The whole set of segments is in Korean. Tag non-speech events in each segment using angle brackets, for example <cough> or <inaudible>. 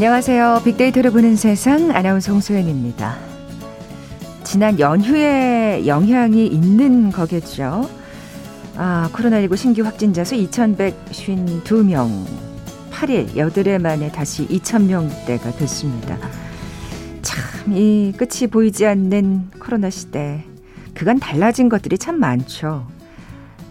안녕하세요. 빅데이터를 보는 세상 아나운서 홍소연입니다. 지난 연휴에 영향이 있는 거겠죠. 아, 코로나19 신규 확진자 수 2,152명. 8일, 여드레 만에 다시 2,000명대가 됐습니다. 참, 이 끝이 보이지 않는 코로나 시대. 그간 달라진 것들이 참 많죠.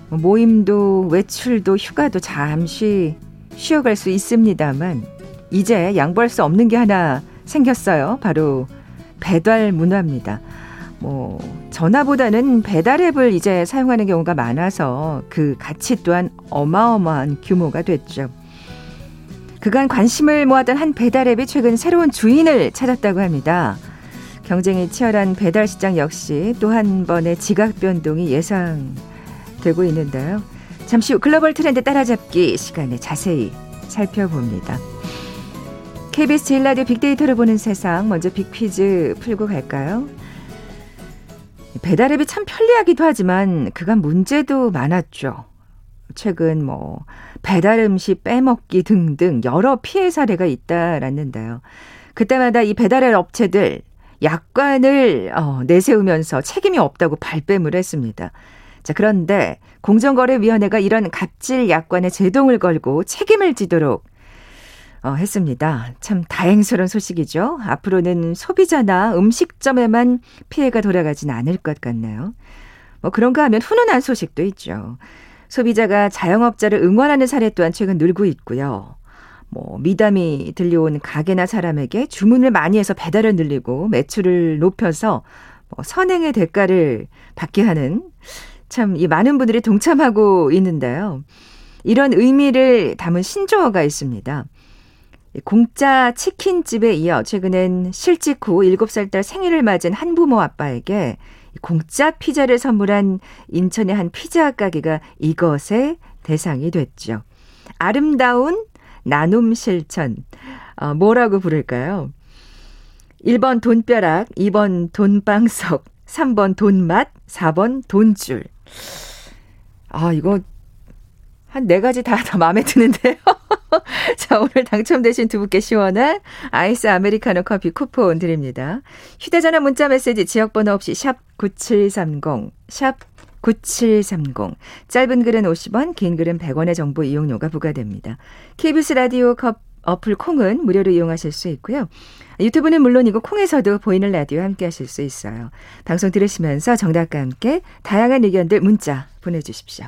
모임도, 외출도, 휴가도 잠시 쉬어갈 수 있습니다만, 이제 양보할 수 없는 게 하나 생겼어요. 바로 배달 문화입니다. 뭐 전화보다는 배달 앱을 이제 사용하는 경우가 많아서 그 가치 또한 어마어마한 규모가 됐죠. 그간 관심을 모았던 한 배달 앱이 최근 새로운 주인을 찾았다고 합니다. 경쟁이 치열한 배달 시장 역시 또 한 번의 지각 변동이 예상되고 있는데요. 잠시 후 글로벌 트렌드 따라잡기 시간에 자세히 살펴봅니다. KBS 제일 라디오 빅데이터를 보는 세상 먼저 빅퀴즈 풀고 갈까요? 배달앱이 참 편리하기도 하지만 그간 문제도 많았죠. 최근 뭐 배달 음식 빼먹기 등등 여러 피해 사례가 잇따랐는데요. 그때마다 이 배달앱 업체들 약관을 어, 내세우면서 책임이 없다고 발뺌을 했습니다. 자, 그런데 공정거래위원회가 이런 갑질 약관에 제동을 걸고 책임을 지도록 어, 했습니다. 참 다행스러운 소식이죠. 앞으로는 소비자나 음식점에만 피해가 돌아가진 않을 것 같네요. 뭐 그런가 하면 훈훈한 소식도 있죠. 소비자가 자영업자를 응원하는 사례 또한 최근 늘고 있고요. 뭐 미담이 들려온 가게나 사람에게 주문을 많이 해서 배달을 늘리고 매출을 높여서 뭐 선행의 대가를 받게 하는 참 이 많은 분들이 동참하고 있는데요. 이런 의미를 담은 신조어가 있습니다. 공짜 치킨집에 이어 최근엔 실직 후 7살 딸 생일을 맞은 한 부모 아빠에게 공짜 피자를 선물한 인천의 한 피자 가게가 이것의 대상이 됐죠. 아름다운 나눔 실천. 어, 뭐라고 부를까요? 1번 돈벼락, 2번 돈방석, 3번 돈맛, 4번 돈줄. 아, 이거 한 네 가지 다, 다 마음에 드는데요. <laughs> 자, 오늘 당첨되신 두 분께 시원한 아이스 아메리카노 커피 쿠폰 드립니다. 휴대전화 문자 메시지 지역번호 없이 샵 9730, 샵 9730. 짧은 글은 50원, 긴 글은 100원의 정보 이용료가 부과됩니다. KBS 라디오 컵 어플 콩은 무료로 이용하실 수 있고요. 유튜브는 물론이고 콩에서도 보이는 라디오 함께 하실 수 있어요. 방송 들으시면서 정답과 함께 다양한 의견들 문자 보내주십시오.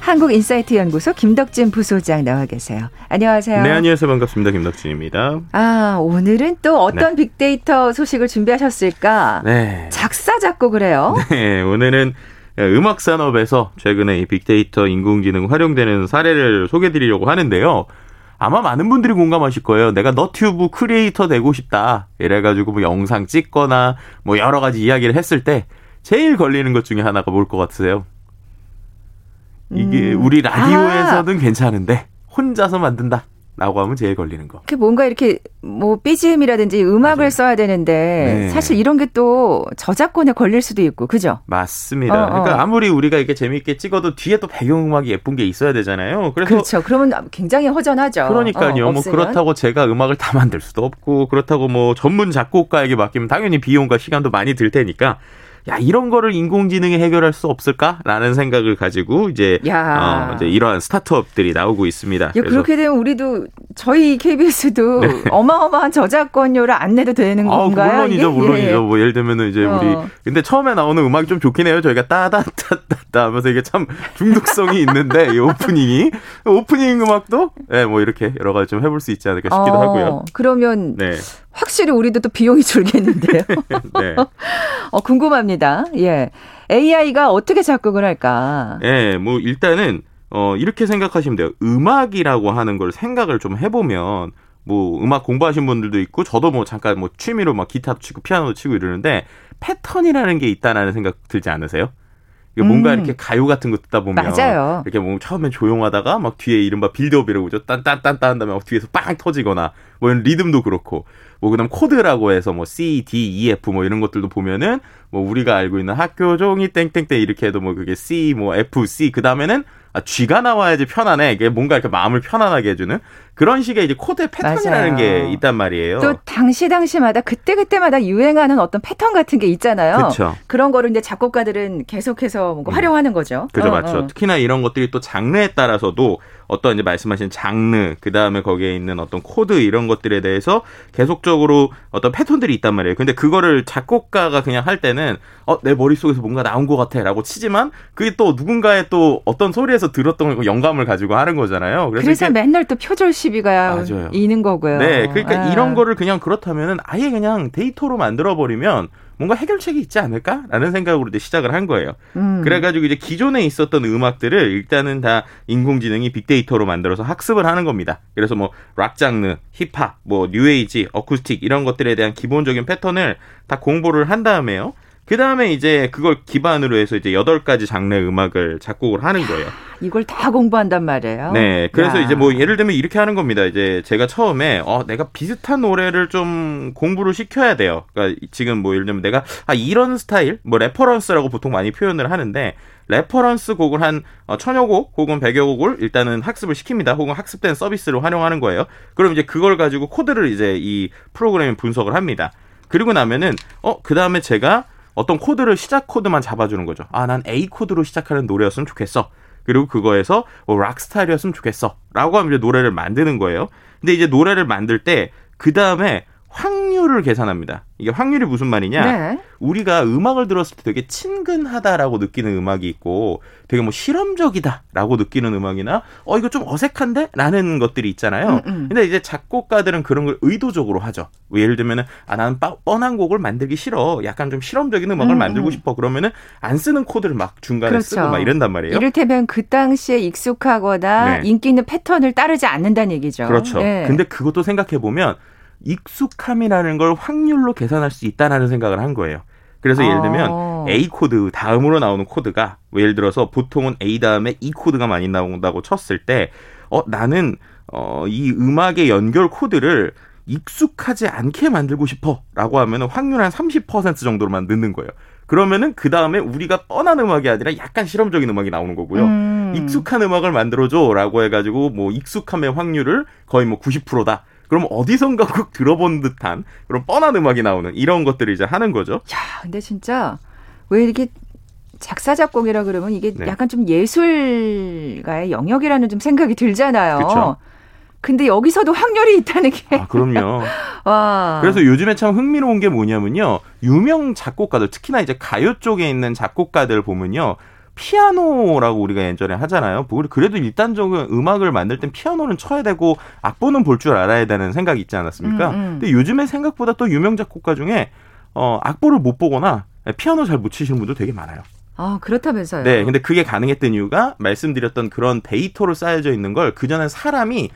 한국인사이트 연구소 김덕진 부소장 나와 계세요. 안녕하세요. 네, 안녕하세요. 반갑습니다. 김덕진입니다. 아, 오늘은 또 어떤 네. 빅데이터 소식을 준비하셨을까? 네. 작사 작곡을 해요. <laughs> 네, 오늘은 음악 산업에서 최근에 이 빅데이터 인공지능 활용되는 사례를 소개해 드리려고 하는데요. 아마 많은 분들이 공감하실 거예요. 내가 너튜브 크리에이터 되고 싶다. 이래가지고 뭐 영상 찍거나 뭐 여러 가지 이야기를 했을 때 제일 걸리는 것 중에 하나가 뭘 것 같으세요? 이게 음. 우리 라디오에서는 아. 괜찮은데 혼자서 만든다. 라고 하면 제일 걸리는 거. 그 뭔가 이렇게 뭐 BGM이라든지 음악을 맞아요. 써야 되는데 네. 사실 이런 게 또 저작권에 걸릴 수도 있고 그죠? 맞습니다. 어, 어. 그러니까 아무리 우리가 이렇게 재미있게 찍어도 뒤에 또 배경음악이 예쁜 게 있어야 되잖아요. 그래서 그렇죠. 그러면 굉장히 허전하죠. 그러니까요. 어, 뭐 그렇다고 제가 음악을 다 만들 수도 없고 그렇다고 뭐 전문 작곡가에게 맡기면 당연히 비용과 시간도 많이 들 테니까 야 이런 거를 인공지능이 해결할 수 없을까라는 생각을 가지고 이제 어, 이제 이러한 스타트업들이 나오고 있습니다. 야, 그렇게 되면 우리도 저희 KBS도 <laughs> 네. 어마어마한 저작권료를 안 내도 되는 아, 건가요? 물론이죠, 이게? 물론이죠. 예. 뭐 예를 들면은 이제 어. 우리 근데 처음에 나오는 음악이 좀 좋긴 해요. 저희가 따다따따따 하면서 이게 참 중독성이 <laughs> 있는데 이 오프닝이 오프닝 음악도 예, 뭐 이렇게 여러 가지 좀 해볼 수 있지 않을까 싶기도 어, 하고요. 그러면 네. 확실히 우리도 또 비용이 줄겠는데요. <laughs> 네. <laughs> 어, 궁금합니다. 예. AI가 어떻게 작곡을 할까? 예, 뭐 일단은 어 이렇게 생각하시면 돼요. 음악이라고 하는 걸 생각을 좀 해보면 뭐 음악 공부하신 분들도 있고 저도 뭐 잠깐 뭐 취미로 막 기타도 치고 피아노도 치고 이러는데 패턴이라는 게 있다라는 생각 들지 않으세요? 뭔가 음. 이렇게 가요 같은 거 듣다 보면 맞아요. 이렇게 뭐 처음엔 조용하다가 막 뒤에 이른바 빌드업이라고 그죠 딴딴딴딴 한 다음에 막 뒤에서 빵 터지거나 뭐 이런 리듬도 그렇고 뭐 그다음 코드라고 해서 뭐 C, D, E, F 뭐 이런 것들도 보면은 뭐 우리가 알고 있는 학교 종이 땡땡땡 이렇게 해도 뭐 그게 C, 뭐 F, C 그 다음에는 아, G가 나와야지 편안해. 이게 뭔가 이렇게 마음을 편안하게 해주는 그런 식의 이제 코드의 패턴이라는 맞아요. 게 있단 말이에요. 또 당시 당시마다 그때 그때마다 유행하는 어떤 패턴 같은 게 있잖아요. 그쵸. 그런 거를 이제 작곡가들은 계속해서 뭐 음. 활용하는 거죠. 그죠, 어, 맞죠. 어. 특히나 이런 것들이 또 장르에 따라서도 어떤 이제 말씀하신 장르, 그 다음에 거기에 있는 어떤 코드 이런 것들에 대해서 계속적으로 어떤 패턴들이 있단 말이에요. 근데 그거를 작곡가가 그냥 할 때는 어, 내 머릿속에서 뭔가 나온 것 같아 라고 치지만 그게 또 누군가의 또 어떤 소리에서 들었던 영감을 가지고 하는 거잖아요. 그래서, 그래서 맨날 또 표절 시비가 맞아요. 있는 거고요. 네. 그러니까 아. 이런 거를 그냥 그렇다면은 아예 그냥 데이터로 만들어 버리면 뭔가 해결책이 있지 않을까라는 생각으로 이제 시작을 한 거예요. 음. 그래가지고 이제 기존에 있었던 음악들을 일단은 다 인공지능이 빅데이터로 만들어서 학습을 하는 겁니다. 그래서 뭐 락 장르, 힙합, 뭐 뉴에이지, 어쿠스틱 이런 것들에 대한 기본적인 패턴을 다 공부를 한 다음에요. 그 다음에 이제 그걸 기반으로 해서 이제 여덟 가지 장르의 음악을 작곡을 하는 거예요. 이걸 다 공부한단 말이에요. 네. 그래서 야. 이제 뭐 예를 들면 이렇게 하는 겁니다. 이제 제가 처음에 어 내가 비슷한 노래를 좀 공부를 시켜야 돼요. 그러니까 지금 뭐 예를 들면 내가 아 이런 스타일 뭐 reference라고 보통 많이 표현을 하는데 reference 곡을 한 어, 천여 곡 혹은 백여 곡을 일단은 학습을 시킵니다. 혹은 학습된 서비스를 활용하는 거예요. 그럼 이제 그걸 가지고 코드를 이제 이 프로그램에 분석을 합니다. 그리고 나면은 어 그 다음에 제가 어떤 코드를 시작 코드만 잡아주는 거죠. 아, 난 A 코드로 시작하는 노래였으면 좋겠어. 그리고 그거에서 뭐 락 스타일이었으면 좋겠어. 라고 하면 이제 노래를 만드는 거예요. 근데 이제 노래를 만들 때, 그 다음에 확률을 계산합니다. 이게 확률이 무슨 말이냐? 네. 우리가 음악을 들었을 때 되게 친근하다라고 느끼는 음악이 있고 되게 뭐 실험적이다라고 느끼는 음악이나 어 이거 좀 어색한데? 라는 것들이 있잖아요. 음, 음. 근데 이제 작곡가들은 그런 걸 의도적으로 하죠. 예를 들면은 아 나는 뻔한 곡을 만들기 싫어. 약간 좀 실험적인 음악을 음, 만들고 음. 싶어. 그러면은 안 쓰는 코드를 막 중간에 그렇죠. 쓰고 막 이런단 말이에요. 이를테면 그 당시에 익숙하거나 네. 인기 있는 패턴을 따르지 않는다는 얘기죠. 그렇죠. 네. 근데 그것도 생각해 보면 익숙함이라는 걸 확률로 계산할 수 있다라는 생각을 한 거예요. 그래서 예를 들면 어. A 코드 다음으로 나오는 코드가 뭐 예를 들어서 보통은 A 다음에 E 코드가 많이 나온다고 쳤을 때 어 나는 어 이 음악의 연결 코드를 익숙하지 않게 만들고 싶어라고 하면 확률 한 30% 정도로만 넣는 거예요. 그러면은 그 다음에 우리가 뻔한 음악이 아니라 약간 실험적인 음악이 나오는 거고요. 음. 익숙한 음악을 만들어줘라고 해가지고 뭐 익숙함의 확률을 거의 뭐 90%다. 그럼 어디선가 꼭 들어본 듯한 그런 뻔한 음악이 나오는 이런 것들을 이제 하는 거죠. 야, 근데 진짜 왜 이렇게 작사 작곡이라 그러면 이게 네. 약간 좀 예술가의 영역이라는 좀 생각이 들잖아요. 그쵸? 근데 여기서도 확률이 있다는 게. 아, 그럼요. <laughs> 와. 그래서 요즘에 참 흥미로운 게 뭐냐면요. 유명 작곡가들, 특히나 이제 가요 쪽에 있는 작곡가들 보면요. 피아노라고 우리가 예전에 하잖아요. 뭐 그래도 일단적인 음악을 만들 땐 피아노는 쳐야 되고 악보는 볼 줄 알아야 되는 생각이 있지 않았습니까? 음, 음. 근데 요즘에 생각보다 또 유명 작곡가 중에 어 악보를 못 보거나 피아노 잘 못 치시는 분도 되게 많아요. 아, 그렇다면서요. 네. 근데 그게 가능했던 이유가 말씀드렸던 그런 데이터로 쌓여져 있는 걸 그전에 사람이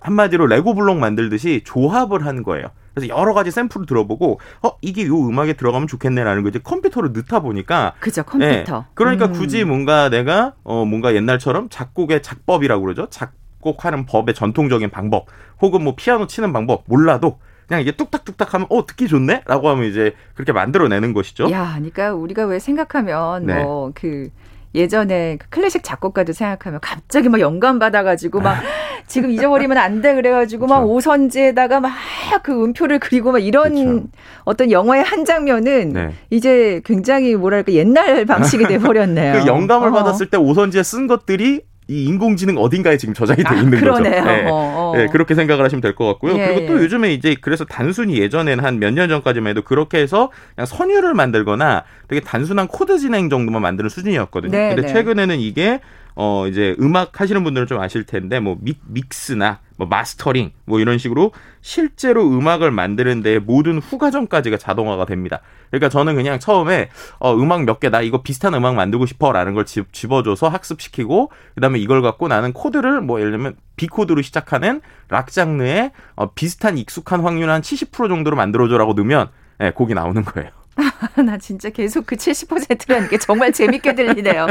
한마디로 레고 블록 만들듯이 조합을 한 거예요. 그래서 여러 가지 샘플을 들어보고 어 이게 요 음악에 들어가면 좋겠네라는 거 이제 컴퓨터로 넣다 보니까 그죠 컴퓨터. 네. 그러니까 음. 굳이 뭔가 내가 어 뭔가 옛날처럼 작곡의 작법이라고 그러죠. 작곡하는 법의 전통적인 방법 혹은 뭐 피아노 치는 방법 몰라도 그냥 이게 뚝딱뚝딱 하면 어 듣기 좋네라고 하면 이제 그렇게 만들어내는 것이죠. 야, 그러니까 우리가 왜 생각하면 네. 뭐그 예전에 그 클래식 작곡가도 생각하면 갑자기 막 영감 받아가지고 막 <laughs> 지금 잊어버리면 안 돼 그래가지고. 막 오선지에다가 막 그 음표를 그리고 막 이런 그렇죠. 어떤 영화의 한 장면은 네. 이제 굉장히 뭐랄까 옛날 방식이 돼버렸네요. <laughs> 그 영감을 어 받았을 때 오선지에 쓴 것들이 이 인공지능 어딘가에 지금 저장이 돼 아, 있는 그러네요. 거죠. 네. 어, 어. 네, 그렇게 생각을 하시면 될 것 같고요. 예, 그리고 또 예. 요즘에 이제 그래서 단순히 예전에는 한몇 년 전까지만 해도 그렇게 해서 그냥 선율을 만들거나 되게 단순한 코드 진행 정도만 만드는 수준이었거든요. 네, 근데 네. 최근에는 이게 어 이제 음악 하시는 분들은 좀 아실 텐데 뭐 믹, mix나 뭐 mastering 뭐 이런 식으로 실제로 음악을 만드는 데 모든 후과정까지가 자동화가 됩니다. 그러니까 저는 그냥 처음에 어 음악 몇 개 나 이거 비슷한 음악 만들고 싶어라는 걸 집, 집어줘서 학습시키고 그다음에 이걸 갖고 나는 코드를 뭐 예를 들면 B 코드로 시작하는 락 장르의 어 비슷한 익숙한 확률 한 70% 정도로 만들어줘라고 넣으면 예, 곡이 나오는 거예요. <laughs> 나 진짜 계속 그 70%라는 게 정말 재밌게 들리네요.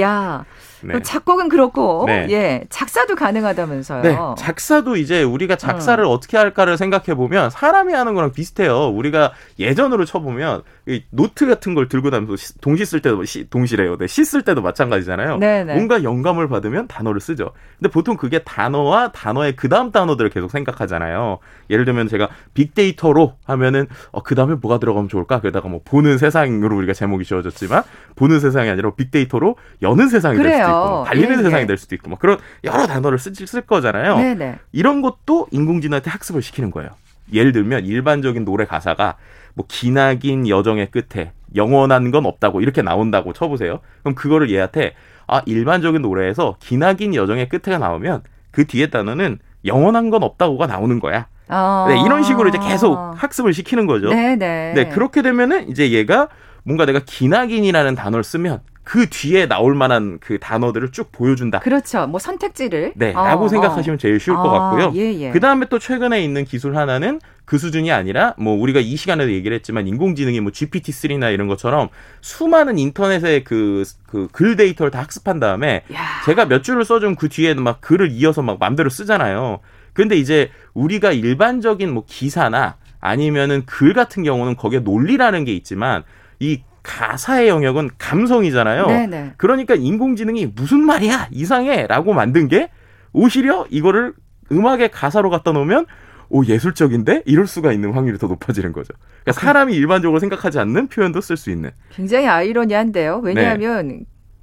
야. 네. 작곡은 그렇고 네. 예 작사도 가능하다면서요. 네. 작사도 이제 우리가 작사를 어. 떻게 할까를 생각해 보면 사람이 하는 거랑 비슷해요. 우리가 예전으로 쳐보면 노트 같은 걸 들고 다니면서 동시 쓸 때도 시, 동시래요. 네, 시쓸 때도 마찬가지잖아요. 네네. 네. 뭔가 영감을 받으면 단어를 쓰죠. 근데 보통 그게 단어와 단어의 그 다음 단어들을 계속 생각하잖아요. 예를 들면 제가 빅데이터로 하면은 어, 그 다음에 뭐가 들어가면 좋을까? 그러다가 뭐 보는 세상으로 우리가 제목이 지어졌지만 보는 세상이 아니라 빅데이터로 여는 세상이 그래요. 있고 달리는 예, 세상이 예. 될 수도 있고 뭐 그런 여러 단어를 쓸, 쓸 거잖아요. 네네. 이런 것도 인공지능한테 학습을 시키는 거예요. 예를 들면 일반적인 노래 가사가 뭐 기나긴 여정의 끝에 영원한 건 없다고 이렇게 나온다고 쳐보세요. 그럼 그거를 얘한테 아 일반적인 노래에서 기나긴 여정의 끝에가 나오면 그 뒤에 단어는 영원한 건 없다고가 나오는 거야. 어... 네, 이런 식으로 이제 계속 학습을 시키는 거죠. 네네. 네, 그렇게 되면은 이제 얘가 뭔가 내가 기나긴이라는 단어를 쓰면 그 뒤에 나올 만한 그 단어들을 쭉 보여준다. 그렇죠. 뭐 선택지를. 네. 어, 라고 생각하시면 제일 쉬울 어. 것 같고요. 예, 예. 그 다음에 또 최근에 있는 기술 하나는 그 수준이 아니라 뭐 우리가 이 시간에도 얘기를 했지만 인공지능이 뭐 GPT-3나 이런 것처럼 수많은 인터넷의 그, 그 글 데이터를 다 학습한 다음에 야. 제가 몇 줄을 써준 그 뒤에는 막 글을 이어서 막 맘대로 쓰잖아요. 근데 이제 우리가 일반적인 뭐 기사나 아니면은 글 같은 경우는 거기에 논리라는 게 있지만 이 가사의 영역은 감성이잖아요. 네네. 그러니까 인공지능이 무슨 말이야 이상해라고 만든 게 오히려 이거를 음악의 가사로 갖다 놓으면 오 예술적인데 이럴 수가 있는 확률이 더 높아지는 거죠. 그러니까 사람이 일반적으로 생각하지 않는 표현도 쓸 수 있는. 굉장히 아이러니한데요. 왜냐하면 네.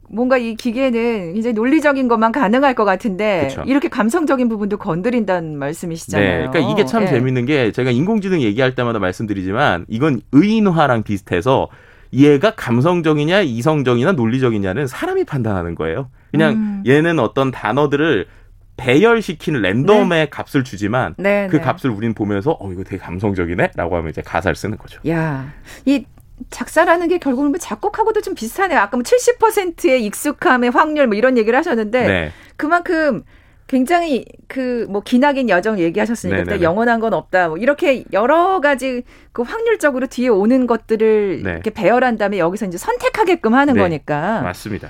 뭔가 이 기계는 이제 논리적인 것만 가능할 것 같은데 그쵸. 이렇게 감성적인 부분도 건드린다는 말씀이시잖아요. 네, 그러니까 이게 참 네. 재밌는 게 제가 인공지능 얘기할 때마다 말씀드리지만 이건 의인화랑 비슷해서 얘가 감성적이냐 이성적이냐 논리적이냐는 사람이 판단하는 거예요. 그냥 음. 얘는 어떤 단어들을 배열시키는 랜덤의 네. 값을 주지만 네, 그 네. 값을 우리는 보면서 어 이거 되게 감성적이네라고 하면 이제 가사를 쓰는 거죠. 야, 이 작사라는 게 결국은 뭐 작곡하고도 좀 비슷하네요. 아까 뭐 70%의 익숙함의 확률 뭐 이런 얘기를 하셨는데 네. 그만큼 굉장히 그 뭐 기나긴 여정 얘기하셨으니까 네, 네, 영원한 건 없다. 뭐 이렇게 여러 가지 그 확률적으로 뒤에 오는 것들을 네. 이렇게 배열한 다음에 여기서 이제 선택하게끔 하는 네. 거니까. 맞습니다.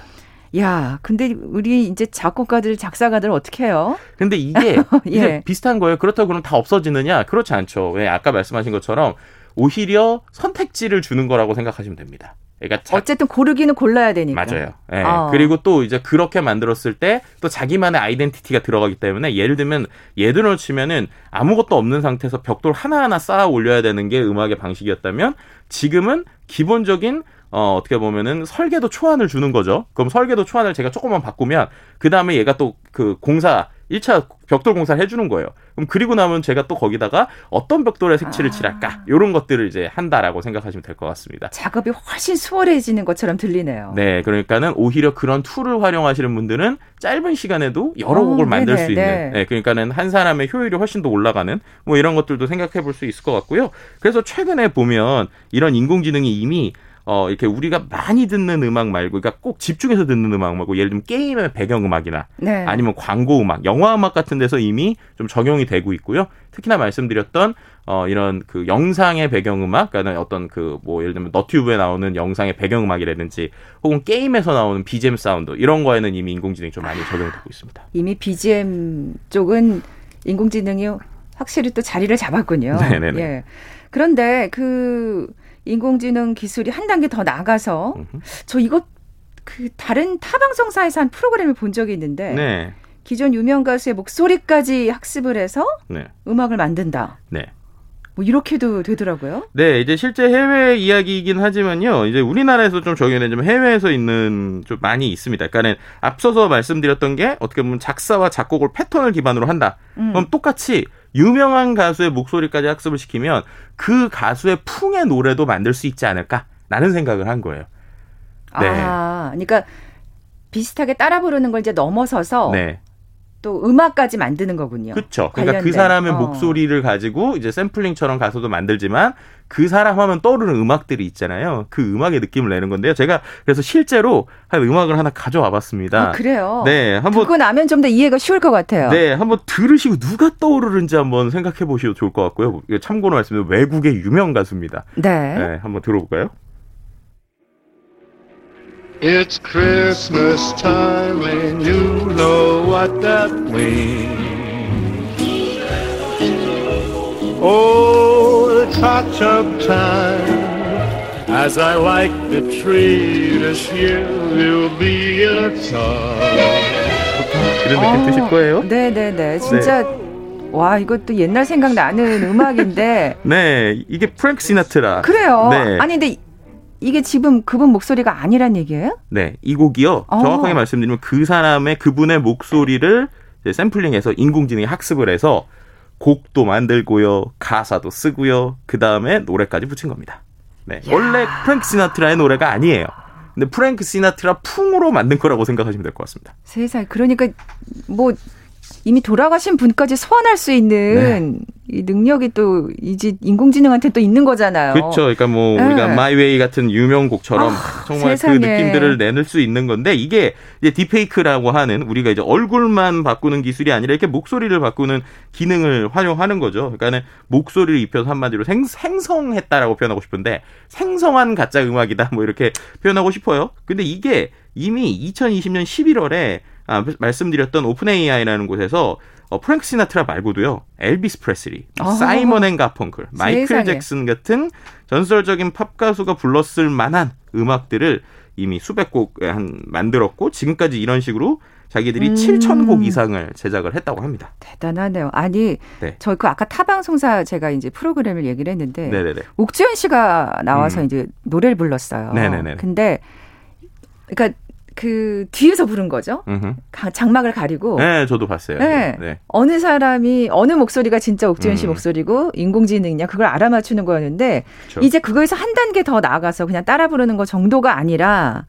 야, 근데 우리 이제 작곡가들, 작사가들 어떻게 해요? 근데 이게 <laughs> 예. 비슷한 거예요. 그렇다고 그럼 다 없어지느냐? 그렇지 않죠. 왜 아까 말씀하신 것처럼 오히려 선택지를 주는 거라고 생각하시면 됩니다. 그러니까 자, 어쨌든 고르기는 골라야 되니까. 맞아요. 네. 어. 그리고 또 이제 그렇게 만들었을 때 또 자기만의 아이덴티티가 들어가기 때문에 예를 들면 예를 치면은 아무것도 없는 상태에서 벽돌 하나하나 쌓아 올려야 되는 게 음악의 방식이었다면 지금은 기본적인 어, 어떻게 보면은 설계도 초안을 주는 거죠. 그럼 설계도 초안을 제가 조금만 바꾸면 그 다음에 얘가 또 그 공사 1차 벽돌 공사를 해주는 거예요. 그럼 그리고 나면 제가 또 거기다가 어떤 벽돌의 색칠을 아. 칠할까 이런 것들을 이제 한다라고 생각하시면 될 것 같습니다. 작업이 훨씬 수월해지는 것처럼 들리네요. 네, 그러니까는 오히려 그런 툴을 활용하시는 분들은 짧은 시간에도 여러 어, 곡을 만들 네네, 수 있는. 네. 네, 그러니까는 한 사람의 효율이 훨씬 더 올라가는 뭐 이런 것들도 생각해 볼 수 있을 것 같고요. 그래서 최근에 보면 이런 인공지능이 이미 어, 이렇게 우리가 많이 듣는 음악 말고, 그러니까 꼭 집중해서 듣는 음악 말고, 예를 들면 게임의 배경음악이나, 네. 아니면 광고 음악, 영화 음악 같은 데서 이미 좀 적용이 되고 있고요. 특히나 말씀드렸던, 어, 이런 그 영상의 배경음악, 그러니까 어떤 그, 뭐, 예를 들면 너튜브에 나오는 영상의 배경음악이라든지, 혹은 게임에서 나오는 BGM 사운드, 이런 거에는 이미 인공지능이 좀 많이 적용이 되고 있습니다. 이미 BGM 쪽은 인공지능이 확실히 또 자리를 잡았군요. 네네네. <laughs> 예. 그런데 그, 인공지능 기술이 한 단계 더 나가서 저 이거 그 다른 타 방송사에서 한 프로그램을 본 적이 있는데 네. 기존 유명 가수의 목소리까지 학습을 해서 네. 음악을 만든다. 네. 뭐 이렇게도 되더라고요. 네, 이제 실제 해외 이야기이긴 하지만요. 이제 우리나라에서 좀 적용되는 해외에서 있는 좀 많이 있습니다. 그러니까는 앞서서 말씀드렸던 게 어떻게 보면 작사와 작곡을 패턴을 기반으로 한다. 음. 그럼 똑같이 유명한 가수의 목소리까지 학습을 시키면 그 가수의 풍의 노래도 만들 수 있지 않을까라는 생각을 한 거예요. 네. 아, 그러니까 비슷하게 따라 부르는 걸 이제 넘어서서 네. 또 음악까지 만드는 거군요. 그렇죠. 그러니까 그 사람의 어. 목소리를 가지고 이제 샘플링처럼 가수도 만들지만 그 사람 하면 떠오르는 음악들이 있잖아요. 그 음악의 느낌을 내는 건데요. 제가 그래서 실제로 한 음악을 하나 가져와 봤습니다. 아, 그래요? 네. 한번 듣고 나면 좀 더 이해가 쉬울 것 같아요. 네. 한번 들으시고 누가 떠오르는지 한번 생각해 보셔도 좋을 것 같고요. 참고로 말씀드리면 외국의 유명 가수입니다. 네. 네 한번 들어볼까요? It's Christmas time and you know what that means. Oh, touch of time. As I like the tree this year, will be a time. 이런 느낌 드실 거예요? 어, 네네네. 진짜 와 이것도 옛날 생각 나는 음악인데. 네, 이게 프랭크 시나트라. 그래요. 네. 아니 근데 이게 지금 그분 목소리가 아니란 얘기예요? 네, 이 곡이요. 어. 정확하게 말씀드리면 그 사람의 그분의 목소리를 샘플링해서 인공지능이 학습을 해서 곡도 만들고요, 가사도 쓰고요, 그 다음에 노래까지 붙인 겁니다. 네, 원래 프랭크 시나트라의 노래가 아니에요. 근데 프랭크 시나트라 풍으로 만든 거라고 생각하시면 될 것 같습니다. 세상 그러니까 뭐 이미 돌아가신 분까지 소환할 수 있는 네. 이 능력이 또 이제 인공지능한테 또 있는 거잖아요. 그렇죠. 그러니까 뭐 네. 우리가 마이웨이 같은 유명 곡처럼 아, 정말 세상에. 그 느낌들을 내낼 수 있는 건데 이게 이제 딥페이크라고 하는 우리가 이제 얼굴만 바꾸는 기술이 아니라 이렇게 목소리를 바꾸는 기능을 활용하는 거죠. 그러니까는 목소리를 입혀서 한마디로 생, 생성했다라고 표현하고 싶은데 생성한 가짜 음악이다 뭐 이렇게 표현하고 싶어요. 근데 이게 이미 2020년 11월에 아, 말씀드렸던 오픈 AI라는 곳에서 어, 프랭크 시나트라 말고도요, 엘비스 프레슬리, 아. 사이먼 앤 가펑클, 마이클 세상에. 잭슨 같은 전설적인 팝 가수가 불렀을 만한 음악들을 이미 수백 곡한 만들었고 지금까지 이런 식으로 자기들이 음. 7천 곡 이상을 제작을 했다고 합니다. 대단하네요. 아니 네. 저그 아까 타 방송사 제가 이제 프로그램을 얘기를 했는데 네네네. 옥주현 씨가 나와서 음. 이제 노래를 불렀어요. 네네네. 근데 그러니까 그 뒤에서 부른 거죠. 음흠. 가- 장막을 가리고 네, 저도 봤어요. 네. 네. 어느 사람이 어느 목소리가 진짜 옥주현 씨 음. 목소리고 인공지능이냐 그걸 알아맞추는 거였는데 그렇죠. 이제 그거에서 한 단계 더 나아가서 그냥 따라 부르는 거 정도가 아니라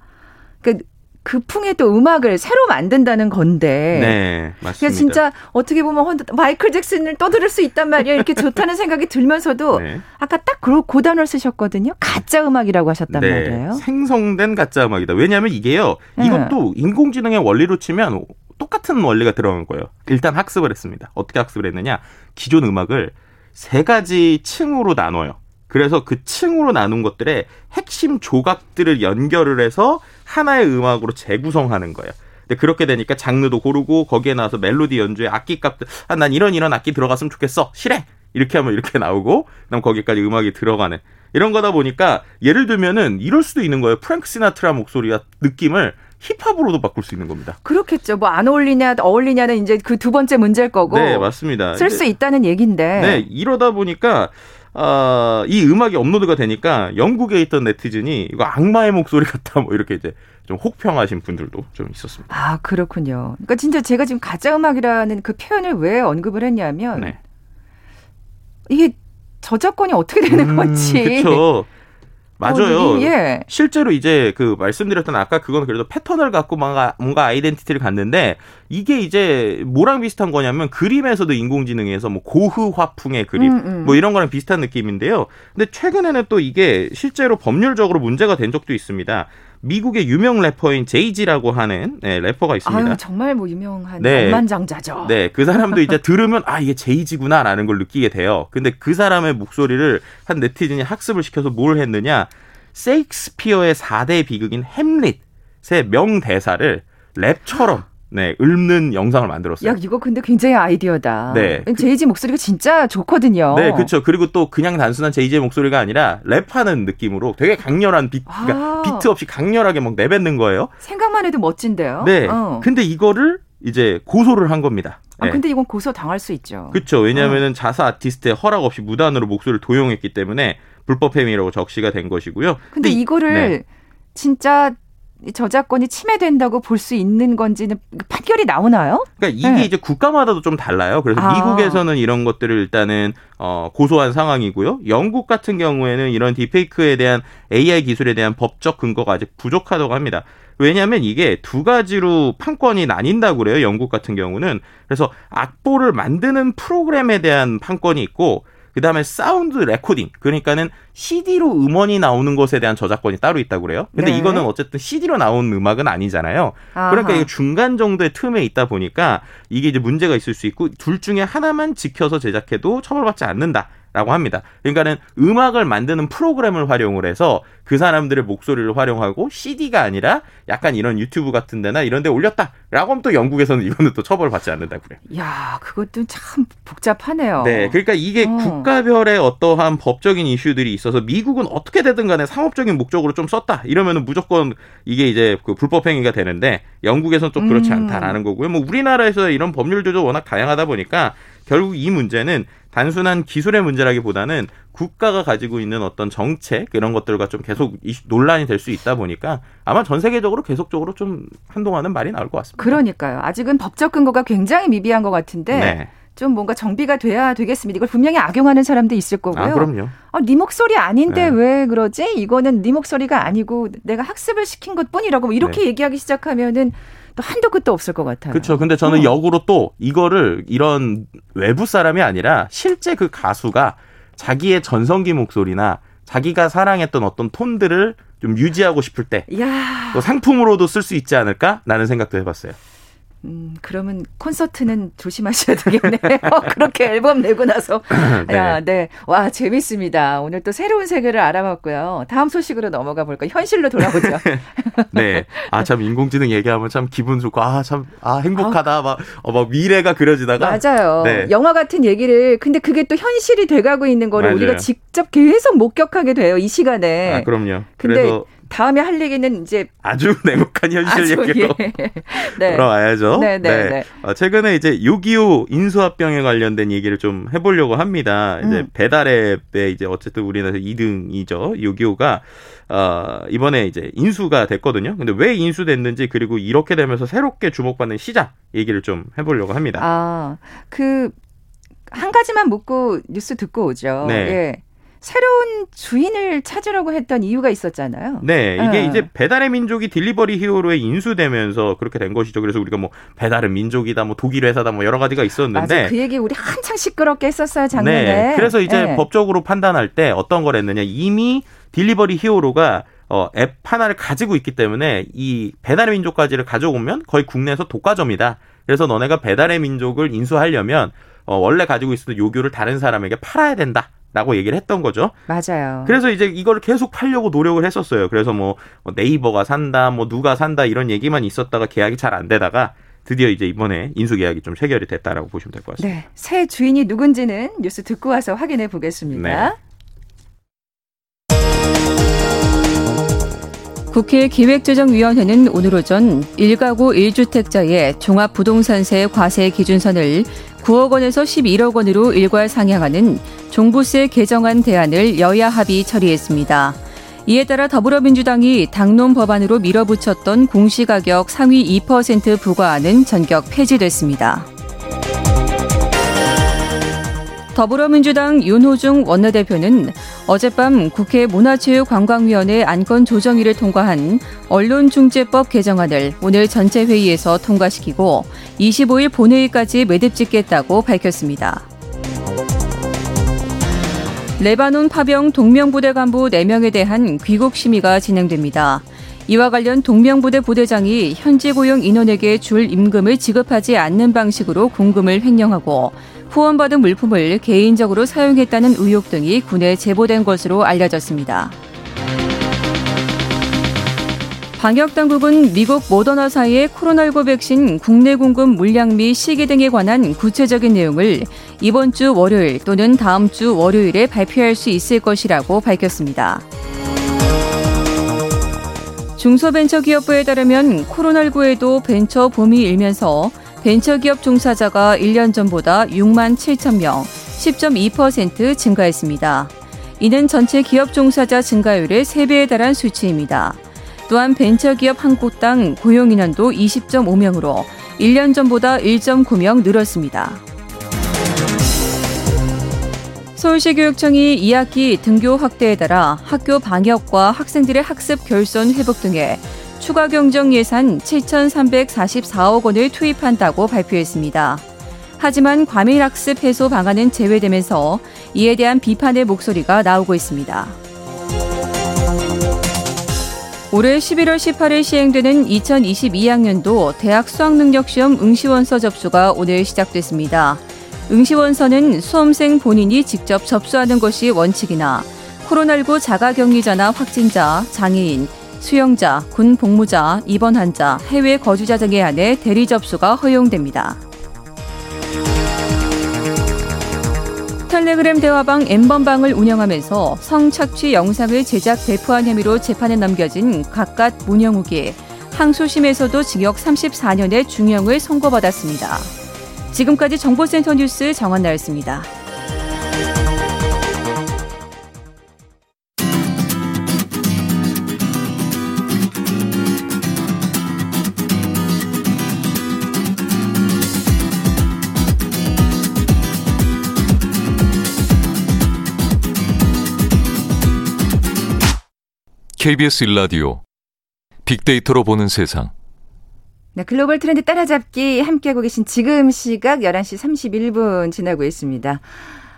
그, 그 풍의 또 음악을 새로 만든다는 건데 네, 맞습니다. 그러니까 진짜 어떻게 보면 헌- 마이클 잭슨을 떠들을 수 있단 말이에요. 이렇게 좋다는 <laughs> 생각이 들면서도 네. 아까 딱그 고단어를 쓰셨거든요. 가짜 음악이라고 하셨단 네, 말이에요. 생성된 가짜 음악이다. 왜냐하면 이게요, 네. 이것도 인공지능의 원리로 치면 똑같은 원리가 들어간 거예요. 일단 학습을 했습니다. 어떻게 학습을 했느냐? 기존 음악을 세 가지 층으로 나눠요. 그래서 그 층으로 나눈 것들의 핵심 조각들을 연결을 해서 하나의 음악으로 재구성하는 거예요. 근데 그렇게 되니까 장르도 고르고 거기에 나와서 멜로디 연주에 악기 값들 아난 이런 이런 악기 들어갔으면 좋겠어 실해 이렇게 하면 이렇게 나오고 그다음 거기까지 음악이 들어가는 이런 거다 보니까 예를 들면은 이럴 수도 있는 거예요 프랭크 시나트라 목소리가 느낌을 힙합으로도 바꿀 수 있는 겁니다. 그렇겠죠. 뭐 안 어울리냐 어울리냐는 이제 그 두 번째 문제일 거고 네 맞습니다. 쓸 수 있다는 얘기인데 네, 이러다 보니까 아, 이 음악이 업로드가 되니까 영국에 있던 네티즌이 이거 악마의 목소리 같다 뭐 이렇게 이제 좀 혹평하신 분들도 좀 있었습니다. 아 그렇군요. 그러니까 진짜 제가 지금 가짜 음악이라는 그 표현을 왜 언급을 했냐면 네. 이게 저작권이 어떻게 되는 건지 그렇죠. 맞아요. 어, 이- 예. 실제로 이제 그 말씀드렸던 아까 그거는 그래도 패턴을 갖고 뭔가 뭔가 아이덴티티를 갖는데 이게 이제 뭐랑 비슷한 거냐면 그림에서도 인공지능에서 뭐 고흐 화풍의 그림 음, 음. 뭐 이런 거랑 비슷한 느낌인데요. 근데 최근에는 또 이게 실제로 법률적으로 문제가 된 적도 있습니다. 미국의 유명 래퍼인 제이지라고 하는 네, 래퍼가 있습니다. 아유 정말 뭐 유명한 네. 억만장자죠. 네, 그 사람도 이제 <laughs> 들으면 아 이게 제이지구나라는 걸 느끼게 돼요. 근데 그 사람의 목소리를 한 네티즌이 학습을 시켜서 뭘 했느냐? 세익스피어의 4대 비극인 햄릿의 명대사를 랩처럼 네, 읊는 영상을 만들었어요. 야 이거 근데 굉장히 아이디어다. 네. 제이지 목소리가 진짜 좋거든요. 네, 그렇죠. 그리고 또 그냥 단순한 제이지의 목소리가 아니라 랩하는 느낌으로 되게 강렬한 비, 그러니까 아. 비트 없이 강렬하게 막 내뱉는 거예요. 생각만 해도 멋진데요. 네. 어. 근데 이거를 이제 고소를 한 겁니다. 아 네. 근데 이건 고소 당할 수 있죠. 그렇죠. 왜냐하면은 자사 아티스트의 허락 없이 무단으로 목소리를 도용했기 때문에 불법 행위라고 적시가 된 것이고요. 근데 이거를 네. 진짜 저작권이 침해된다고 볼 수 있는 건지는 판결이 나오나요? 그러니까 이게 네. 이제 국가마다도 좀 달라요. 그래서 아. 미국에서는 이런 것들을 일단은 어, 고소한 상황이고요. 영국 같은 경우에는 이런 딥페이크에 대한 AI 기술에 대한 법적 근거가 아직 부족하다고 합니다. 왜냐하면 이게 두 가지로 판권이 나뉜다고 그래요. 영국 같은 경우는 그래서 악보를 만드는 프로그램에 대한 판권이 있고 그 다음에 sound recording 그러니까는 CD로 음원이 나오는 것에 대한 저작권이 따로 있다고 그래요. 근데 네. 이거는 어쨌든 CD로 나온 음악은 아니잖아요. 아하. 그러니까 이게 중간 정도의 틈에 있다 보니까 이게 이제 문제가 있을 수 있고 둘 중에 하나만 지켜서 제작해도 처벌받지 않는다. 라고 합니다. 그러니까는 음악을 만드는 프로그램을 활용을 해서 그 사람들의 목소리를 활용하고 CD가 아니라 약간 이런 유튜브 같은 데나 이런 데 올렸다 라고 하면 또 영국에서는 이거는 또 처벌받지 않는다고 그래요. 야, 그것도 참 복잡하네요. 네. 그러니까 이게 어. 국가별의 어떠한 법적인 이슈들이 있어서 미국은 어떻게 되든 간에 상업적인 목적으로 좀 썼다. 이러면은 무조건 이게 이제 그 불법 행위가 되는데 영국에서는 좀 그렇지 음. 않다라는 거고요. 뭐 우리나라에서 이런 법률들도 워낙 다양하다 보니까 결국 이 문제는 단순한 기술의 문제라기보다는 국가가 가지고 있는 어떤 정책 이런 것들과 좀 계속 논란이 될 수 있다 보니까 아마 전 세계적으로 계속적으로 좀 한동안은 말이 나올 것 같습니다. 그러니까요. 아직은 법적 근거가 굉장히 미비한 것 같은데 네. 좀 뭔가 정비가 돼야 되겠습니다. 이걸 분명히 악용하는 사람도 있을 거고요. 아, 그럼요. 아, 네 목소리 아닌데 네. 왜 그러지? 이거는 네 목소리가 아니고 내가 학습을 시킨 것뿐이라고 뭐 이렇게 네. 얘기하기 시작하면은 또 한도 끝도 없을 것 같아요. 그렇죠. 근데 저는 어. 역으로 또 이거를 이런 외부 사람이 아니라 실제 그 가수가 자기의 전성기 목소리나 자기가 사랑했던 어떤 톤들을 좀 유지하고 싶을 때또 야, 상품으로도 쓸 수 있지 않을까라는 생각도 해봤어요. 음, 그러면 콘서트는 조심하셔야 되겠네요. <laughs> 그렇게 앨범 내고 나서. <laughs> 네. 야, 네. 와, 재밌습니다. 오늘 또 새로운 세계를 알아봤고요. 다음 소식으로 넘어가 볼까요? 현실로 돌아오죠. <laughs> 네. 아, 참, 인공지능 얘기하면 참 기분 좋고, 아, 참, 아, 행복하다. 막, 어, 막 미래가 그려지다가. 맞아요. 네. 영화 같은 얘기를 근데 그게 또 현실이 돼가고 있는 거를 맞아요. 우리가 직접 계속 목격하게 돼요. 이 시간에. 아, 그럼요. 근데 그래서 다음에 할 얘기는 이제 아주 <laughs> 냉혹한 현실 아주 얘기로. 예. <laughs> 네. 돌아와야죠. 네, 네, 네. 어, 최근에 이제 6.25 인수합병에 관련된 얘기를 좀 해보려고 합니다. 이제 음. 배달앱에 이제 어쨌든 우리나라에서 2등이죠. 6.25가 어, 이번에 이제 인수가 됐거든요. 근데 왜 인수됐는지 그리고 이렇게 되면서 새롭게 주목받는 시장 얘기를 좀 해보려고 합니다. 아, 그, 한 가지만 묻고 뉴스 듣고 오죠. 네. 예. 새로운 주인을 찾으려고 했던 이유가 있었잖아요. 네, 이게 네. 이제 배달의 민족이 딜리버리 히어로에 인수되면서 그렇게 된 것이죠. 그래서 우리가 뭐 배달은 민족이다, 뭐 독일 회사다, 뭐 여러 가지가 있었는데 맞아. 그 얘기 우리 한창 시끄럽게 했었어요, 작년에. 네. 그래서 이제 예. 법적으로 판단할 때 어떤 걸 했느냐. 이미 딜리버리 히어로가 어, 앱 하나를 가지고 있기 때문에 이 배달의 민족까지를 가져오면 거의 국내에서 독과점이다. 그래서 너네가 배달의 민족을 인수하려면 어, 원래 가지고 있었던 요교를 다른 사람에게 팔아야 된다. 라고 얘기를 했던 거죠. 맞아요. 그래서 이제 이걸 계속 팔려고 노력을 했었어요. 그래서 뭐 네이버가 산다, 뭐 누가 산다 이런 얘기만 있었다가 계약이 잘 안 되다가 드디어 이제 이번에 인수 계약이 좀 체결이 됐다라고 보시면 될 것 같습니다. 네. 새 주인이 누군지는 뉴스 듣고 와서 확인해 보겠습니다. 네. 국회 기획재정위원회는 오늘 오전 1가구 1주택자의 종합부동산세 과세 기준선을 9억 원에서 11억 원으로 일괄 상향하는 종부세 개정안 대안을 여야 합의 처리했습니다. 이에 따라 더불어민주당이 당론 법안으로 밀어붙였던 공시가격 상위 2% 부과안은 전격 폐지됐습니다. 더불어민주당 윤호중 원내대표는 어젯밤 국회 문화체육관광위원회 안건 조정위를 통과한 언론중재법 개정안을 오늘 전체 회의에서 통과시키고 25일 본회의까지 매듭 짓겠다고 밝혔습니다. 레바논 파병 동명부대 간부 4명에 대한 귀국 심의가 진행됩니다. 이와 관련 동명부대 부대장이 현지 고용 인원에게 줄 임금을 지급하지 않는 방식으로 공금을 횡령하고 후원받은 물품을 개인적으로 사용했다는 의혹 등이 군에 제보된 것으로 알려졌습니다. 방역당국은 미국 모더나사의 코로나19 백신 국내 공급 물량 및 시기 등에 관한 구체적인 내용을 이번 주 월요일 또는 다음 주 월요일에 발표할 수 있을 것이라고 밝혔습니다. 중소벤처기업부에 따르면 코로나19에도 벤처 봄이 일면서 벤처기업 종사자가 1년 전보다 6만 7천 명, 10.2% 증가했습니다. 이는 전체 기업 종사자 증가율의 3배에 달한 수치입니다. 또한 벤처기업 한 곳당 고용인원도 20.5명으로 1년 전보다 1.9명 늘었습니다. 서울시 교육청이 2학기 등교 확대에 따라 학교 방역과 학생들의 학습 결손 회복 등에 추가 경정 예산 7,344억 원을 투입한다고 발표했습니다. 하지만 과밀 학습 해소 방안은 제외되면서 이에 대한 비판의 목소리가 나오고 있습니다. 올해 11월 18일 시행되는 2022학년도 대학 수학능력시험 응시원서 접수가 오늘 시작됐습니다. 응시원서는 수험생 본인이 직접 접수하는 것이 원칙이나 코로나19 자가격리자나 확진자, 장애인, 수영자, 군 복무자, 입원 환자, 해외 거주자 등에 한해 대리 접수가 허용됩니다. 텔레그램 대화방 엠번방을 운영하면서 성착취 영상을 제작 배포한 혐의로 재판에 넘겨진 각각 문영욱이 항소심에서도 징역 34년의 중형을 선고받았습니다. 지금까지 정보센터 뉴스 정원나였습니다. KBS 일라디오 빅데이터로 보는 세상. 네, 글로벌 트렌드 따라잡기 함께하고 계신 지금 시각 11시 31분 지나고 있습니다.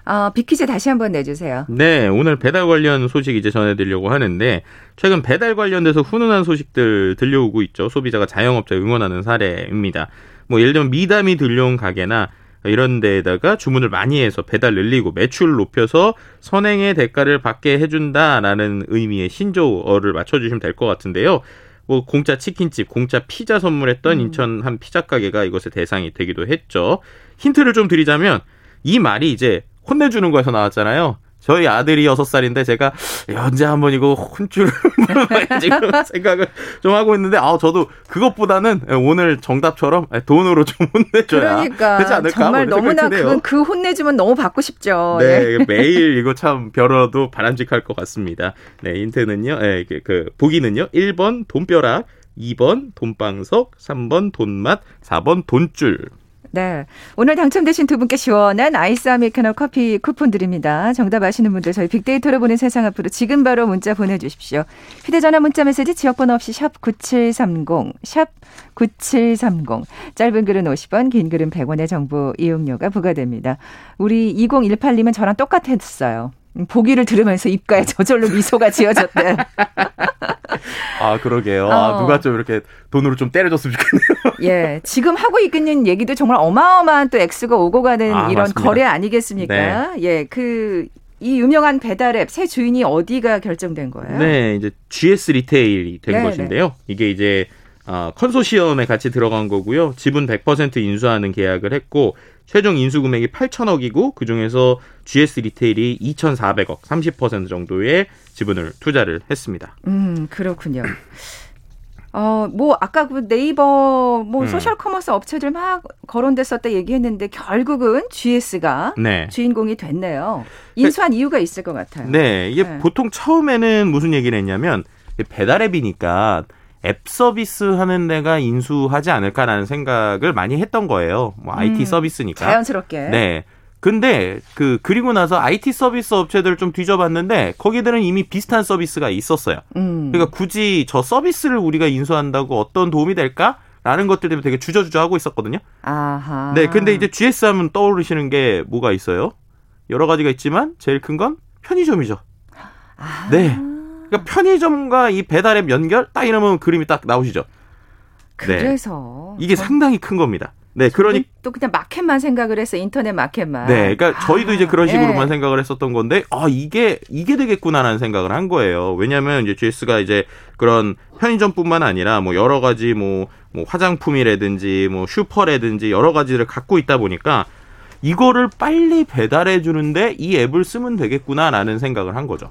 어, 빅퀴즈 다시 한번 내주세요. 네, 오늘 배달 관련 소식 이제 전해드리려고 하는데 최근 배달 관련돼서 훈훈한 소식들 들려오고 있죠. 소비자가 자영업자 응원하는 사례입니다. 뭐 예를 들면 미담이 들려온 가게나 이런 데에다가 주문을 많이 해서 배달 늘리고 매출 높여서 선행의 대가를 받게 해준다라는 의미의 신조어를 맞춰주시면 될 것 같은데요. 뭐 공짜 치킨집, 공짜 피자 선물했던 음. 인천 한 피자 가게가 이것의 대상이 되기도 했죠. 힌트를 좀 드리자면 이 말이 이제 혼내주는 거에서 나왔잖아요. 저희 아들이 여섯 살인데 제가 언제 한번 이거 혼쭐을 그런 <laughs> 생각을 좀 하고 있는데 아 저도 그것보다는 오늘 정답처럼 돈으로 좀 혼내줘야 그러니까 되지 않을까 정말 너무나 그, 그 혼내주면 너무 받고 싶죠. 네 예. 매일 이거 참 벼러도 바람직할 것 같습니다. 네 힌트는요, 예, 그, 그 보기는요 1번 돈벼락, 2번 돈방석, 3번 돈맛, 4번 돈줄. 네. 오늘 당첨되신 두 분께 시원한 아이스 아메리카노 커피 쿠폰 드립니다. 정답 아시는 분들 저희 빅데이터로 보는 세상 앞으로 지금 바로 문자 보내주십시오. 휴대전화 문자 메시지 지역번호 없이 샵 9730, 샵 9730. 짧은 글은 50원, 긴 글은 100원의 정보 이용료가 부과됩니다. 우리 2018님은 저랑 똑같았어요. 보기를 들으면서 입가에 저절로 미소가 지어졌대. <laughs> <laughs> 아, 그러게요. 아, 어. 아, 누가 좀 이렇게 돈으로 좀 때려줬으면 좋겠네요. <laughs> 예. 지금 하고 있는 얘기도 정말 어마어마한 또 액수가 오고 가는 아, 이런 맞습니다. 거래 아니겠습니까? 네. 예. 그, 이 유명한 배달 앱 새 주인이 어디가 결정된 거예요? 네. 이제 GS 리테일이 된 네, 것인데요. 네. 이게 이제 어, 컨소시엄에 같이 들어간 거고요. 지분 100% 인수하는 계약을 했고 최종 인수 금액이 8천억이고 그 중에서 GS 리테일이 2,400억, 30% 정도의 지분을 투자를 했습니다. 음, 그렇군요. 어, 뭐, 아까 그 네이버, 뭐, 음. social commerce 업체들 막 거론됐었다 얘기했는데, 결국은 GS가 네. 주인공이 됐네요. 인수한 그, 이유가 있을 것 같아요. 네. 이게 네. 보통 처음에는 무슨 얘기를 했냐면, 배달앱이니까 앱 서비스 하는 데가 인수하지 않을까라는 생각을 많이 했던 거예요. 뭐 IT 음, 서비스니까. 자연스럽게. 네. 근데 그 그리고 나서 IT 서비스 업체들을 좀 뒤져봤는데 거기들은 이미 비슷한 서비스가 있었어요. 음. 그러니까 굳이 저 서비스를 우리가 인수한다고 어떤 도움이 될까? 라는 것들 때문에 되게 주저주저 하고 있었거든요. 아하. 네, 근데 이제 GS 하면 떠오르시는 게 뭐가 있어요? 여러 가지가 있지만 제일 큰 건 편의점이죠. 아. 네. 그러니까 편의점과 이 배달앱 연결 딱 이러면 그림이 딱 나오시죠. 네. 그래서 네. 이게 상당히 큰 겁니다. 네, 그러니 또 그냥 마켓만 생각을 했어 인터넷 마켓만. 네, 그러니까 아, 저희도 이제 그런 식으로만 네. 생각을 했었던 건데, 아 이게 이게 되겠구나라는 생각을 한 거예요. 왜냐하면 이제 GS가 이제 그런 편의점뿐만 아니라 뭐 여러 가지 뭐, 뭐 화장품이라든지 뭐 슈퍼라든지 여러 가지를 갖고 있다 보니까 이거를 빨리 배달해 주는데 이 앱을 쓰면 되겠구나라는 생각을 한 거죠.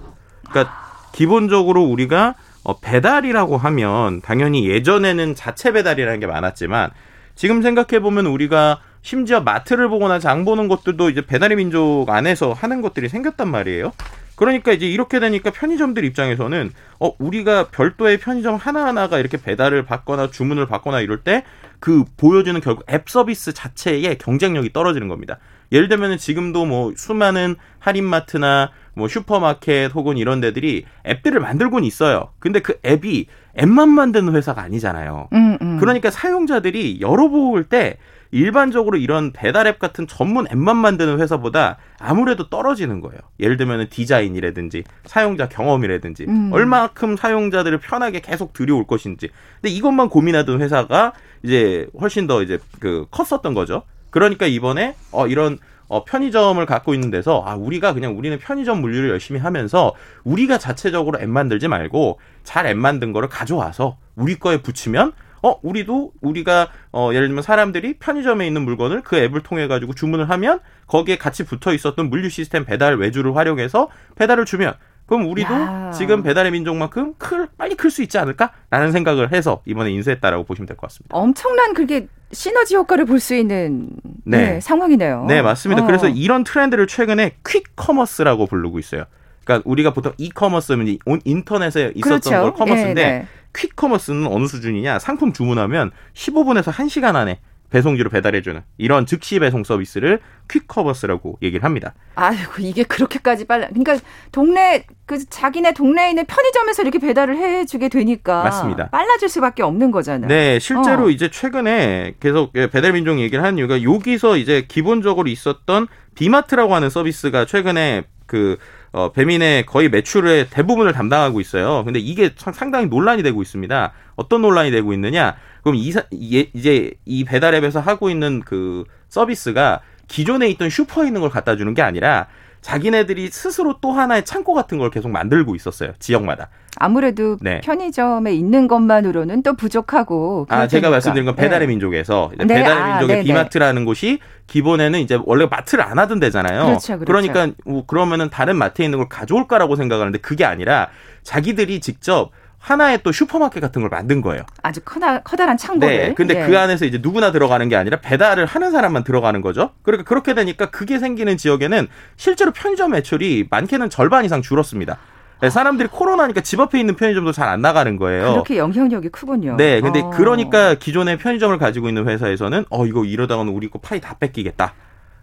그러니까 기본적으로 우리가 어, 배달이라고 하면 당연히 예전에는 자체 배달이라는 게 많았지만 지금 생각해 보면 우리가 심지어 마트를 보거나 장 보는 것들도 이제 배달의 민족 안에서 하는 것들이 생겼단 말이에요. 그러니까 이제 이렇게 되니까 편의점들 입장에서는 어 우리가 별도의 편의점 하나하나가 이렇게 배달을 받거나 주문을 받거나 이럴 때 그 보여주는 결국 앱 서비스 자체의 경쟁력이 떨어지는 겁니다. 예를 들면은 지금도 뭐 수많은 할인마트나 뭐 슈퍼마켓 혹은 이런 데들이 앱들을 만들고는 있어요. 근데 그 앱이 앱만 만드는 회사가 아니잖아요. 음, 음. 그러니까 사용자들이 열어볼 때 일반적으로 이런 배달 앱 같은 전문 앱만 만드는 회사보다 아무래도 떨어지는 거예요. 예를 들면 디자인이라든지 사용자 경험이라든지 음. 얼마큼 사용자들을 편하게 계속 들여올 것인지. 근데 이것만 고민하던 회사가 이제 훨씬 더 이제 그 컸었던 거죠. 그러니까 이번에 어 이런 어, 편의점을 갖고 있는 데서 아 우리가 그냥 우리는 편의점 물류를 열심히 하면서 우리가 자체적으로 앱 만들지 말고 잘 앱 만든 거를 가져와서 우리 거에 붙이면 어 우리도 우리가 어 예를 들면 사람들이 편의점에 있는 물건을 그 앱을 통해 가지고 주문을 하면 거기에 같이 붙어 있었던 물류 시스템 배달 외주를 활용해서 배달을 주면 그럼 우리도 야. 지금 배달의 민족만큼 클 빨리 클 수 있지 않을까라는 생각을 해서 이번에 인수했다라고 보시면 될 것 같습니다. 엄청난 그게 시너지 효과를 볼 수 있는 네. 네, 상황이네요. 네, 맞습니다. 어. 그래서 이런 트렌드를 최근에 quick commerce라고 부르고 있어요. 그러니까 우리가 보통 e-commerce면 인터넷에 있었던 그렇죠. 걸 commerce인데 예, 네. quick commerce는 어느 수준이냐? 상품 주문하면 15분에서 1시간 안에 배송지로 배달해주는 이런 즉시 배송 서비스를 퀵커머스라고 얘기를 합니다. 아이고 이게 그렇게까지 빨라. 그러니까 동네 그 자기네 동네에 있는 편의점에서 이렇게 배달을 해주게 되니까 맞습니다. 빨라질 수밖에 없는 거잖아요. 네, 실제로 어. 이제 최근에 계속 예, 배달 민족 얘기를 하는 이유가 여기서 이제 기본적으로 있었던 비마트라고 하는 서비스가 최근에 그 어, 배민의 거의 매출의 대부분을 담당하고 있어요. 근데 이게 상- 상당히 논란이 되고 있습니다. 어떤 논란이 되고 있느냐? 그럼 이- 이제 이 배달앱에서 하고 있는 그 서비스가 기존에 있던 슈퍼에 있는 걸 갖다 주는 게 아니라 자기네들이 스스로 또 하나의 창고 같은 걸 계속 만들고 있었어요. 지역마다. 아무래도 네. 편의점에 있는 것만으로는 또 부족하고. 아, 제가. 말씀드린 건 배달의 네. 민족에서 네, 배달의 아, 민족의. 비마트라는 곳이 기본에는 이제 원래 마트를 안 하던 데잖아요. 그렇죠, 그렇죠. 러니까 그러면은 다른 마트에 있는 걸 가져올까라고 생각하는데 그게 아니라 자기들이 직접 하나의 또 슈퍼마켓 같은 걸 만든 거예요. 아주 커다, 커다란 창고를. 네. 근데 예. 그 안에서 이제 누구나 들어가는 게 아니라 배달을 하는 사람만 들어가는 거죠. 그러니까 그렇게 되니까 그게 생기는 지역에는 실제로 편의점 매출이 많게는 절반 이상 줄었습니다. 네, 사람들이 코로나니까 집 앞에 있는 편의점도 잘 안 나가는 거예요. 그렇게 영향력이 크군요. 네, 근데 어. 그러니까 기존의 편의점을 가지고 있는 회사에서는 어 이거 이러다가는 우리 거 파이 다 뺏기겠다.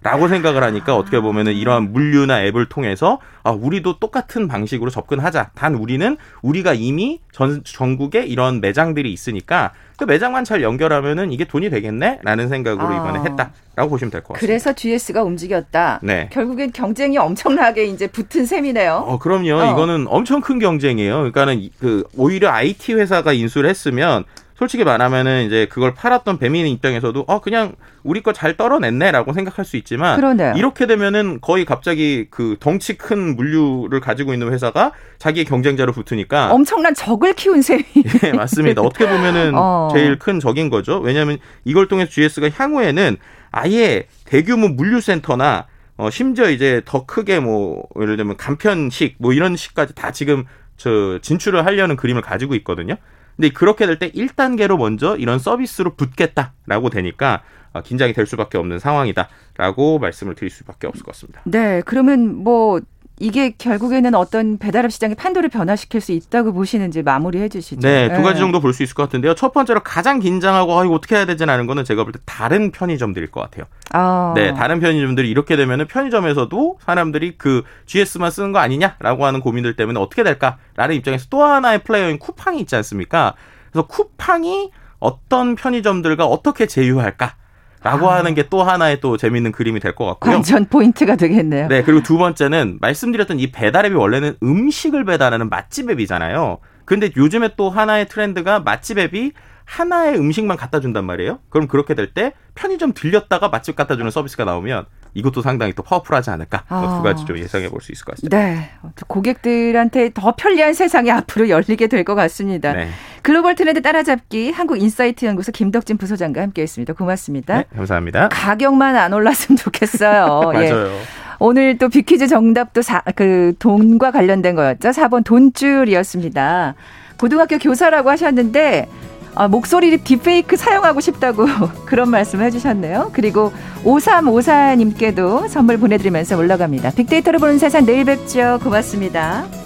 라고 생각을 하니까 어떻게 보면은 이러한 물류나 앱을 통해서 아 우리도 똑같은 방식으로 접근하자. 단 우리는 우리가 이미 전 전국에 이런 매장들이 있으니까 그 매장만 잘 연결하면은 이게 돈이 되겠네라는 생각으로 아. 이번에 했다라고 보시면 될 것 같습니다. 그래서 GS가 움직였다. 네. 결국엔 경쟁이 엄청나게 이제 붙은 셈이네요. 어, 그럼요. 어. 이거는 엄청 큰 경쟁이에요. 그러니까는 이- 그 오히려 IT 회사가 인수를 했으면 솔직히 말하면은 이제 그걸 팔았던 배민 입장에서도 어 그냥 우리 거 잘 떨어냈네라고 생각할 수 있지만 그러네요. 이렇게 되면은 거의 갑자기 그 덩치 큰 물류를 가지고 있는 회사가 자기의 경쟁자로 붙으니까 엄청난 적을 키운 셈이. 네, <laughs> 맞습니다. 어떻게 보면은 어. 제일 큰 적인 거죠. 왜냐하면 이걸 통해서 GS가 향후에는 아예 대규모 물류센터나 어, 심지어 이제 더 크게 뭐 예를 들면 간편식 뭐 이런 식까지 다 지금 저 진출을 하려는 그림을 가지고 있거든요. 근데 그렇게 될 때 1단계로 먼저 이런 서비스로 붙겠다라고 되니까 어, 긴장이 될 수밖에 없는 상황이다라고 말씀을 드릴 수밖에 없을 것 같습니다. 네, 그러면 뭐 이게 결국에는 어떤 배달앱 시장의 판도를 변화시킬 수 있다고 보시는지 마무리해 주시죠. 네, 두 가지 예. 정도 볼 수 있을 것 같은데요. 첫 번째로 가장 긴장하고 아 이거 어떻게 해야 되지 하는 거는 제가 볼 때 다른 편의점들일 것 같아요. 아. 네, 다른 편의점들이 이렇게 되면은 편의점에서도 사람들이 그 GS만 쓰는 거 아니냐라고 하는 고민들 때문에 어떻게 될까라는 입장에서 또 하나의 플레이어인 쿠팡이 있지 않습니까? 그래서 쿠팡이 어떤 편의점들과 어떻게 제휴할까? 라고 아. 하는 게 또 하나의 또 재밌는 그림이 될 것 같고요. 관전 포인트가 되겠네요. 네, 그리고 두 번째는 말씀드렸던 이 배달앱이 원래는 음식을 배달하는 맛집 앱이잖아요. 근데 요즘에 또 하나의 트렌드가 맛집 앱이 하나의 음식만 갖다 준단 말이에요. 그럼 그렇게 될 때 편의점 들렸다가 맛집 갖다 주는 서비스가 나오면 이것도 상당히 또 파워풀하지 않을까? 뭐 아. 두 가지 좀 예상해 볼 수 있을 것 같습니다. 네. 고객들한테 더 편리한 세상이 앞으로 열리게 될 것 같습니다. 네. 글로벌 트렌드 따라잡기 한국인사이트 연구소 김덕진 부소장과 함께했습니다. 고맙습니다. 네, 감사합니다. 가격만 안 올랐으면 좋겠어요. <laughs> 예. 맞아요. 오늘 또 비퀴즈 정답도 사, 그 돈과 관련된 거였죠. 4번 돈줄이었습니다. 고등학교 교사라고 하셨는데 아, 목소리 딥페이크 사용하고 싶다고 <laughs> 그런 말씀 해주셨네요. 그리고 5354님께도 선물 보내드리면서 올라갑니다. 빅데이터를 보는 세상 내일 뵙죠. 고맙습니다.